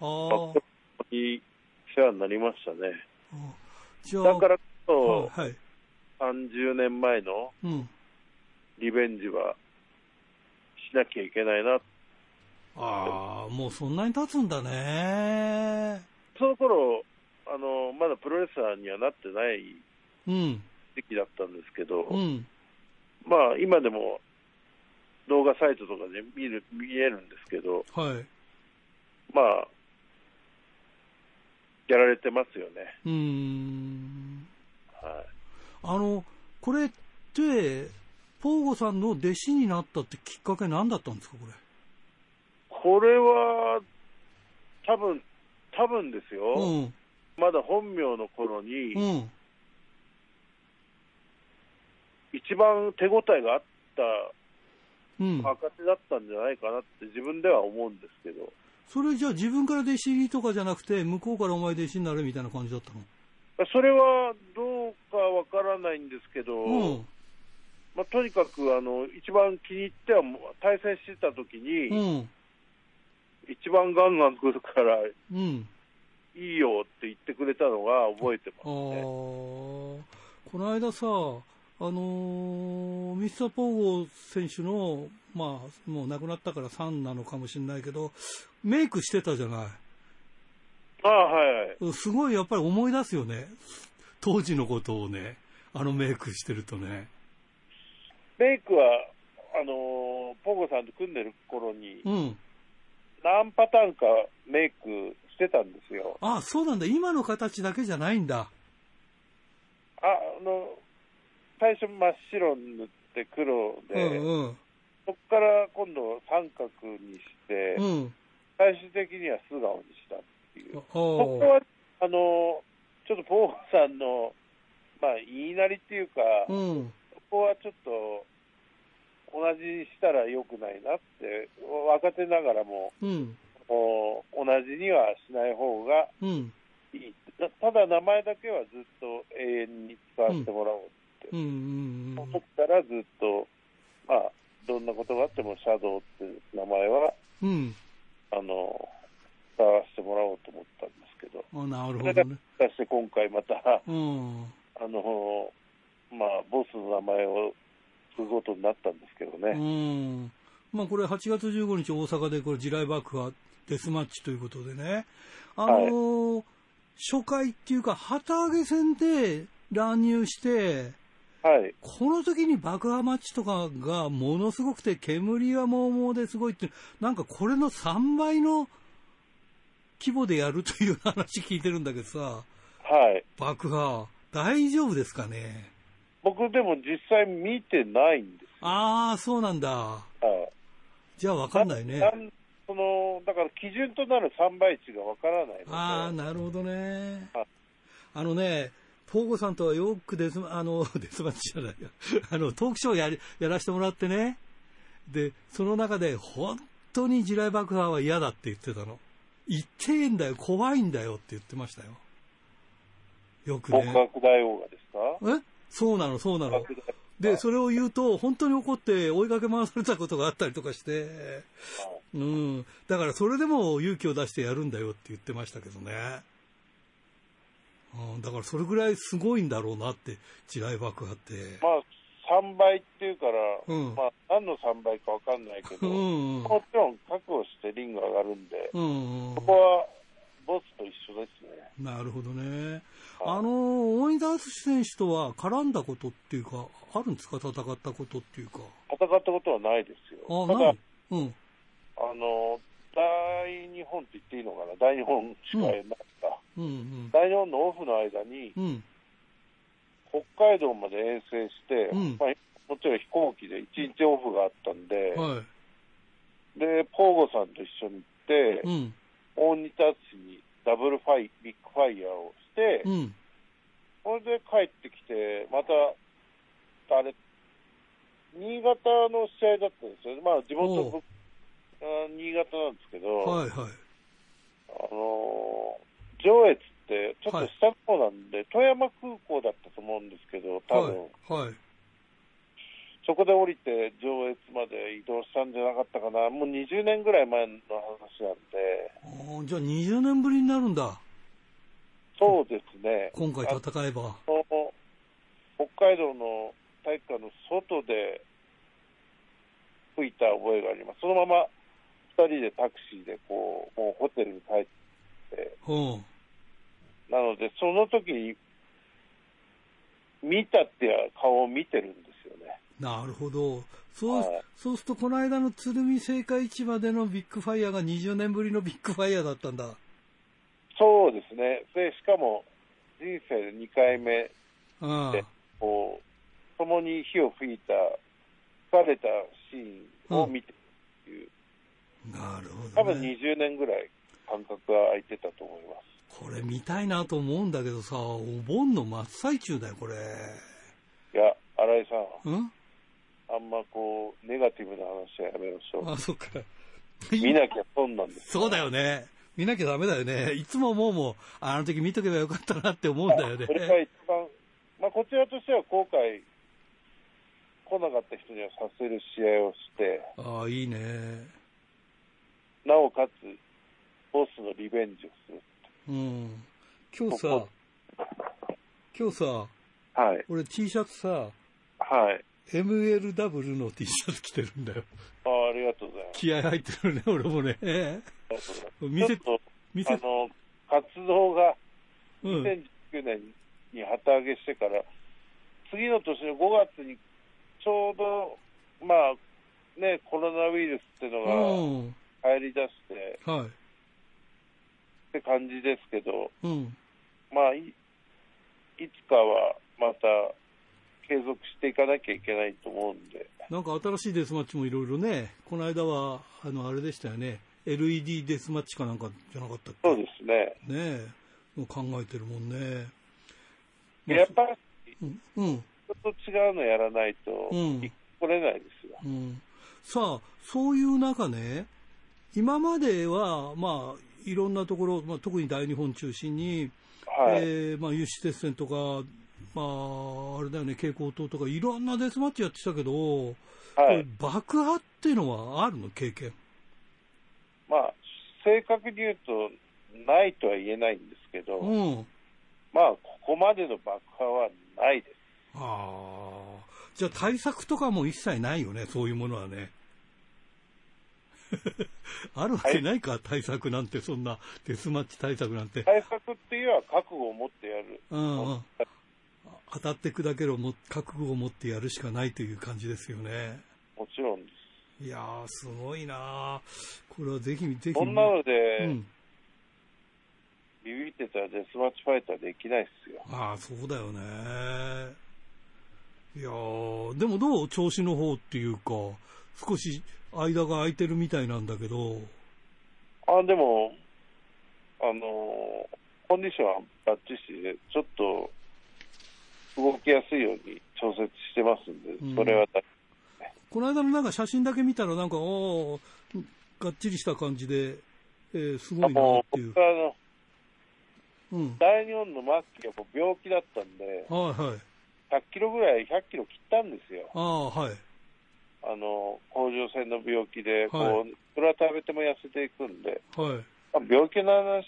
あまあ、に世話になりましたね。だからこはい、はい。そ、30年前のうん。リベンジはしなきゃいけないな。ああ、もうそんなに経つんだね。その頃、あの、まだプロレスラーにはなってないうん。時期だったんですけど、うん。まあ今でも動画サイトとかで見る見えるんですけど、はい。まあ、やられてますよね。うーん。はい。あの、これって、ポーゴさんの弟子になったってきっかけ何だったんですか、これ？これは、多分、多分ですよ。うん。まだ本名の頃に、うん。一番手応えがあったうん。証だったんじゃないかなって自分では思うんですけど、それじゃあ自分から弟子入りとかじゃなくて、向こうからお前弟子になれみたいな感じだったの？それはどうかわからないんですけど、うん。まあ、とにかくあの一番気に入っては、対戦してた時に、うん。一番ガンガン来るから、うん。いいよって言ってくれたのが覚えてますね。この間さ、あのーミスターポーゴ選手の、まあ、もう亡くなったから3なのかもしれないけど、メイクしてたじゃない。ああ、はいはい。すごいやっぱり思い出すよね。当時のことをね、あのメイクしてるとね。メイクは、あのーポゴさんと組んでる頃に、うん。何パターンかメイクしてたんですよ。あそうなんだ。今の形だけじゃないんだ。ああの、最初真っ白塗って黒うで、んうん。そこから今度三角にして、うん。最終的には素顔にしたっていう。あここは、あの、ちょっとポーさんの、まあ、言いなりっていうか、うん。そこはちょっと、同じにしたら良くないなって、若手ながらも、うん。同じにはしない方がうん。いい。たただ名前だけはずっと永遠に使わせてもらおうって。うん。うん。その時からずっと、まあ、どんなことがあってもシャドウって名前は、うん。あの、使わせてもらおうと思ったんですけど、あなるほどね。果たして今回また、うん。あの、まあ、ボスの名前を継ぐことになったんですけどうね。ん。まあこれ8月15日大阪でこれ地雷爆破デスマッチということでね。あのー初回っていうか旗揚げ戦で乱入して、はい。この時に爆破マッチとかがものすごくて煙はもうもうですごいって、なんかこれの3倍の規模でやるという話聞いてるんだけどさ、はい。爆破大丈夫ですかね？僕でも実際見てないんです。ああ、そうなんだ。はい。じゃあわかんないね。その、だから基準となる3倍値がわからない。ああ、なるほどねはい。あのね、ポーゴさんとはよくデスマ、あの、<laughs> デスマッチじゃないや、<laughs> あの、トークショーやり、やらせてもらってね。で、その中で、本当に地雷爆破は嫌だって言ってたの。言ってえんだよ、怖いんだよって言ってましたよ。よく極ね。悪大王がですか？え？そうなの、そうなの。で、それを言うと、本当に怒って追いかけ回されたことがあったりとかして、うん。だからそれでも勇気を出してやるんだよって言ってましたけどね。うん、だからそれぐらいすごいんだろうなって、地雷爆破って。まあ、3倍っていうから、うんまあ、何の3倍かわかんないけうど、ん。もちろん覚悟してリング上がるんで、うん。ここはボスと一緒ですね。なるほどね。あの、大井田敦選手とは絡んだことっていうか、あるんですか？戦ったことっていうか。戦ったことはないですよ。あ、ただうん。あの、大日本って言っていいのかな？大日本しかないか。うんうん。大日本のオフの間に、うん。北海道まで遠征して、うんまあ、もちろん飛行機で1日オフがあったんで、はい。で、ポーゴさんと一緒に行って、うん。大仁田氏にダブルファイ、ビッグファイヤーをして、うん。それで帰ってきて、また、あれ、新潟の試合だったんですよ。まあ、地元新潟なんですけど、はいはい。あのー上越って、ちょっと下の方なんで、富山空港だったと思うんですけど、多分、はい。はい。そこで降りて上越まで移動したんじゃなかったかな。もう20年ぐらい前の話なんで、じゃあ20年ぶりになるんだ。そうですね。今回戦えば。北海道の体育館の外で吹いた覚えがあります。そのまま2人でタクシーでこう、もうホテルに帰って、うん。なので、その時に見たって顔を見てるんですよね。なるほど。そう、はいそうすると、この間の鶴見青果市場でのビッグファイヤーが20年ぶりのビッグファイヤーだったんだ。そうですね。で、しかも人生で2回目あで、こう、共に火を吹いた、吹かれたシーンを見てるっていう、あ、なるほ多分ど、ね。20年ぐらい間隔が空いてたと思います。これ見たいなと思うんだけどさ、お盆の真っ最中だよ、これ。いや、新井さん、うん？あんまこう、ネガティブな話はやめましょう。あ、そっか。見なきゃ損なんです。そうだよね。見なきゃダメだよね。<laughs> いつも思うもん、あの時見とけばよかったなって思うんだよねそ。れが一番、まあ、こちらとしては後悔来なかった人にはさせる試合をして、ああ、いいね。なおかつ、ボスのリベンジをする。うん。今日さこ、今日さ、はい。俺 T シャツさ、はい。MLW の T シャツ着てるんだよ。ああありがとうございます。気合入ってるね、俺もね。見せ見せあの、活動がうん。2019年に旗揚げしてから、次の年の5月にちょうど、まあ、ね、コロナウイルスっていうのうん。が入り出してはって感じですけど、い。うん。まあ、いいつかはまた継続していかなきゃいけないと思うんで、なんか新しいデスマッチもいろいろね、この間は、あの、あれでしたよね。LED デスマッチかなんかじゃなかったっけ？そうですね。ねえ。もう考えてるもんね。やっぱりうん。うん。人と違うのやらないと、うん生きこれないですよ。うん、さあ、そういう中ね、今までは、まあ、いろんなところ、まあ、特に大日本中心に、はい。えーまあ、有刺鉄線とか、まあ、あれだよね、蛍光灯とか、いろんなデスマッチやってきたけど、はい。爆破っていうのはあるの、経験。まあ、正確に言うと、ないとは言えないんですけど、うん。まあ、ここまでの爆破はないです。ああ。じゃあ対策とかも一切ないよね、そういうものはね。<laughs> あるわけないか、対策なんて、そんなデスマッチ対策なんて。対策っていうのは覚悟を持ってやる。うんうん、当たって砕けろも覚悟を持ってやるしかないという感じですよね。もちろん。いやー、すごいなーこれはぜひ、ぜひ。そんなので、うん。ビビってたらデスマッチファイターできないっすよ。ああ、そうだよね。いやー、でもどう調子の方っていうか、少し間が空いてるみたいなんだけど、あ、でも、あのーコンディションはバッチシで、ちょっと動きやすいように調節してますんで、うんそれは大この間のなんか写真だけ見たらなんか、おーがっちりした感じで、えーすごいなっていううん。大日本の末期がもう病気だったんで、はいはい。100キロぐらい、100キロ切ったんですよ。ああ、はい。あの、甲状腺の病気で、こう、はいそれは食べても痩せていくんで、はい。まあ病気の話、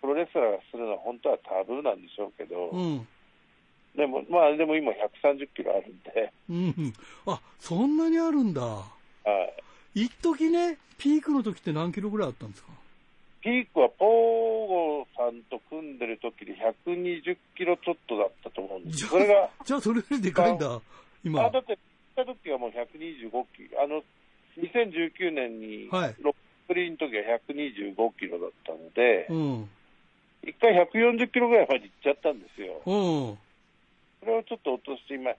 プロレスラーがするのは本当はタブーなんでしょうけど、うん。でも、まあでも今130キロあるんで、うん。あ、そんなにあるんだ。はい。一時ね、ピークの時って何キロぐらいあったんですか？ピークはポーゴさんと組んでる時で120キロちょっとだったと思うんです。それが、<laughs> じゃあそれよりでかいんだ、今。あだって、行った時はもう125キロ、あの、2019年に、はいロックリーの時は125キロだったのでう、ん。一回140キロぐらいまで行っちゃったんですよ。うん。それをちょっと落として、今、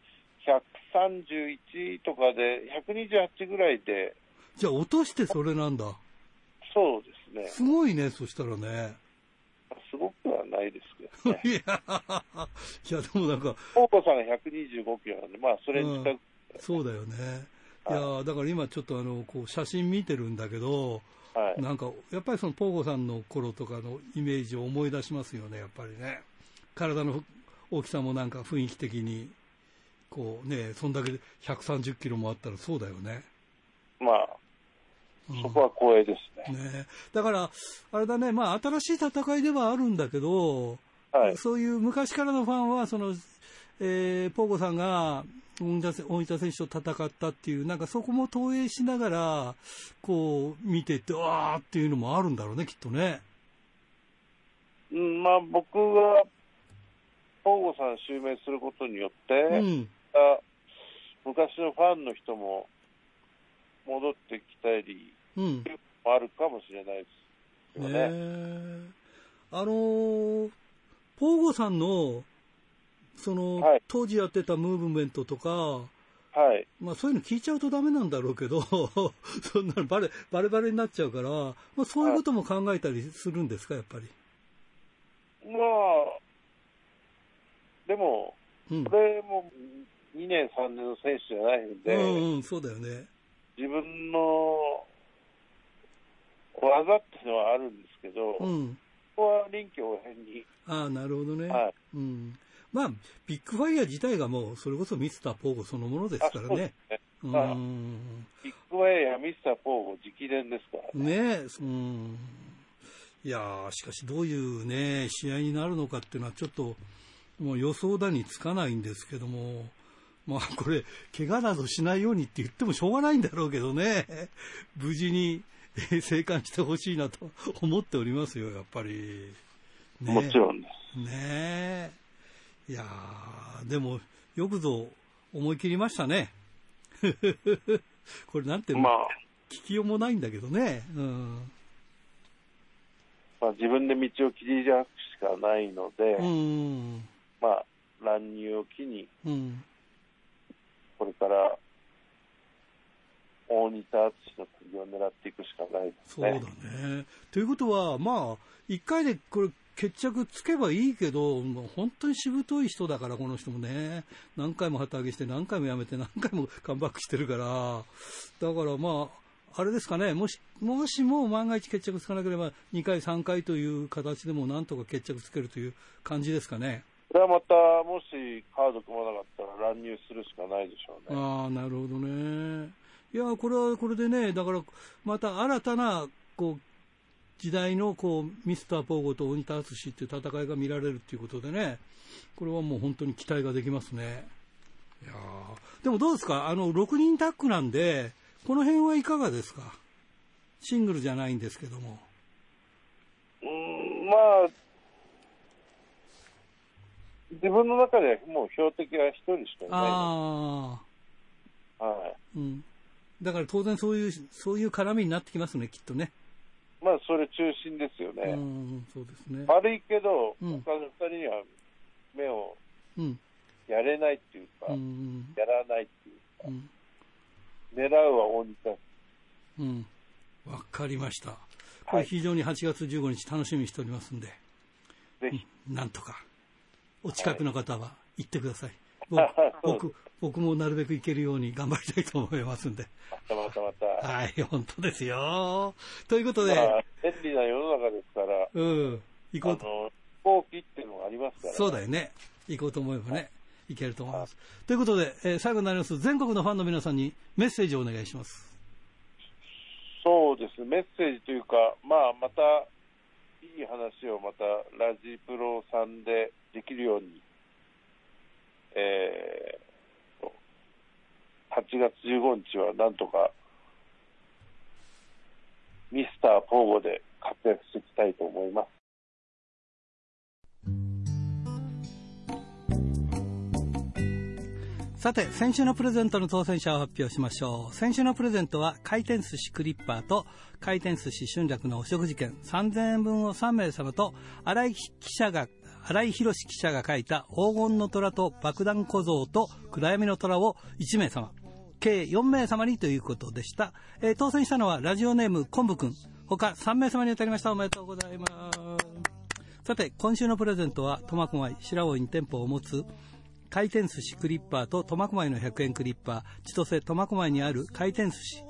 131とかで、128ぐらいで、じゃあ落としてそれなんだ。そうですね。すごいね、そしたらね。すごくはないですけどね。<laughs> いや、いやでもなんか、ポーコさんが125キロなんで、まあ、それに近く、そうだよね。いや、だから今ちょっとあの、こう、写真見てるんだけど、はい。なんか、やっぱりそのポーゴさんの頃とかのイメージを思い出しますよね、やっぱりね。体の大きさもなんか雰囲気的に、こうね、そんだけで130キロもあったらそうだよね。まあ、うんそこは光栄ですね。ね、だから、あれだね、まあ、新しい戦いではあるんだけど、はい。そういう昔からのファンは、その、えーポーゴさんが大分選手と戦ったっていう、なんかそこも投影しながら、こう、見てて、わーっていうのもあるんだろうね、きっとね。うん、まあ、僕が、ポーゴさん襲名することによって、うん。あ昔のファンの人も戻ってきたり、うん。あるかもしれないですよねね。えあのーポーゴさんの、その、はい当時やってたムーブメントとか、はい。まあそういうの聞いちゃうとダメなんだろうけど、<laughs> そんなのバレ、バレバレになっちゃうから、まあそういうことも考えたりするんですか、やっぱり？まあ、でも、うん。これも2年、3年の選手じゃないんで、うんうん、そうだよね。自分の技っていうのはあるんですけど、こうん。こは臨機応変に、ああ、なるほどね。はいうん。まあ、ビッグファイヤー自体がもう、それこそミスターポーゴそのものですあからね。ビッグワイやミスターポーゴ直伝ですからね。ねえ、うん。いやー、しかしどういうね、試合になるのかっていうのはちょっと、もう予想だにつかないんですけども、まあこれ、怪我などしないようにって言ってもしょうがないんだろうけどね、無事にえー生還してほしいなと思っておりますよ、やっぱり。ねもちろんです。ねえ。いやー、でも、よくぞ思い切りましたね。<laughs> これなんていうの、まあ、聞きようもないんだけどね。うん。まあ、自分で道を切り開くしかないので、うん。まあ、乱入を機に、うん。これから、大仁田敦の次を狙っていくしかないですそうだね。ということは、まあ、一回でこれ決着つけばいいけど、もう本当にしぶとい人だから、この人もね。何回も旗揚げして、何回もやめて、何回もカムバックしてるから。だからまあ、あれですかね、もし、もしも万が一決着つかなければ、2回、3回という形でもなんとか決着つけるという感じですかね。これはまた、もしカード組まなかったら乱入するしかないでしょうね。ああ、なるほどね。いや、これはこれでね、だから、また新たな、こう、時代の、こう、ミスターポーゴと鬼田敦っていう戦いが見られるっていうことでね、これはもう本当に期待ができますね。いやーでもどうですか？あの、6人タッグなんで、この辺はいかがですか？シングルじゃないんですけども。うーん、まあ、自分の中でもう標的は一人しかいないのああ、で、はい。うん。だから当然そういう、そういう絡みになってきますね、きっとね。まあ、それ中心ですようね。ん、そうですね。悪いけど、うん他の二人には目をうん、やれないっていうか、うん、やらないっていうか、うん。狙うは大仁田うん。わかりました。これ非常に8月15日楽しみにしておりますんで、ぜひ、なんとか、お近くの方は行ってください。はい僕、僕もなるべく行けるように頑張りたいと思いますんで。またまたまた。はい、本当ですよ。ということで、まあ、便利な世の中ですから、うん、行こうと。あの、飛行機っていうのがありますから、そうだよね。行こうと思えばね、行けると思います。ということで、えー最後になります。全国のファンの皆さんにメッセージをお願いします。そうですね、メッセージというか、まあ、また、いい話をまた、ラジプロさんでできるように、えー、8月15日はなんとか、ミスターポーゴで活躍していきたいと思います。さて、先週のプレゼントの当選者を発表しましょう。先週のプレゼントは、回転寿司クリッパーと、回転寿司春楽のお食事券3000円分を3名様と、荒井記者が、荒井博記者が書いた黄金の虎と爆弾小僧と暗闇の虎を1名様。計4名様にということでした。えー当選したのはラジオネーム昆布くん。他3名様に当たりました。おめでとうございます。さて、今週のプレゼントは、苫小牧白老に店舗を持つ回転寿司クリッパーと苫小牧の100円クリッパー、千歳苫小牧にある回転寿司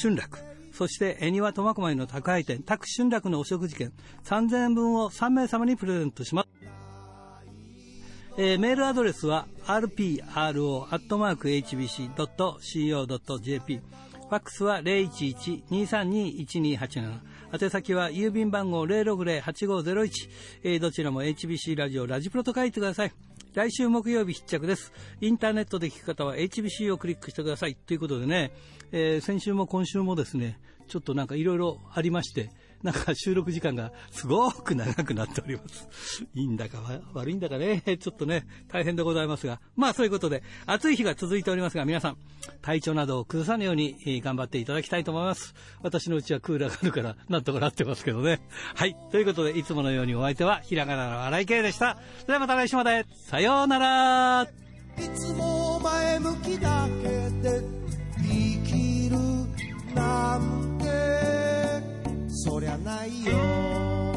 春楽、そして恵庭苫小牧の宅配店、宅春楽のお食事券3000円分を3名様にプレゼントします。えーメールアドレスは rpro.hbc.co.jp ファックスは011-232-1287宛先は郵便番号060-8501、えーどちらも HBC ラジオラジプロと書いてください。来週木曜日必着です。インターネットで聞く方は HBC をクリックしてください。ということでね、えー先週も今週もですねちょっとなんかいろいろありましてなんか収録時間がすごく長くなっております。いいんだか悪いんだかね、<laughs> ちょっとね、大変でございますが。まあそういうことで、暑い日が続いておりますが、皆さん、体調などを崩さぬように頑張っていただきたいと思います。私のうちはクーラーがあるから、なんとかなってますけどね。<laughs> はい。ということで、いつものようにお相手は、ひらがなの荒井圭でした。それではまた来週まで。さようなら。いつも前向きだけで生きるなんてそりゃないよ。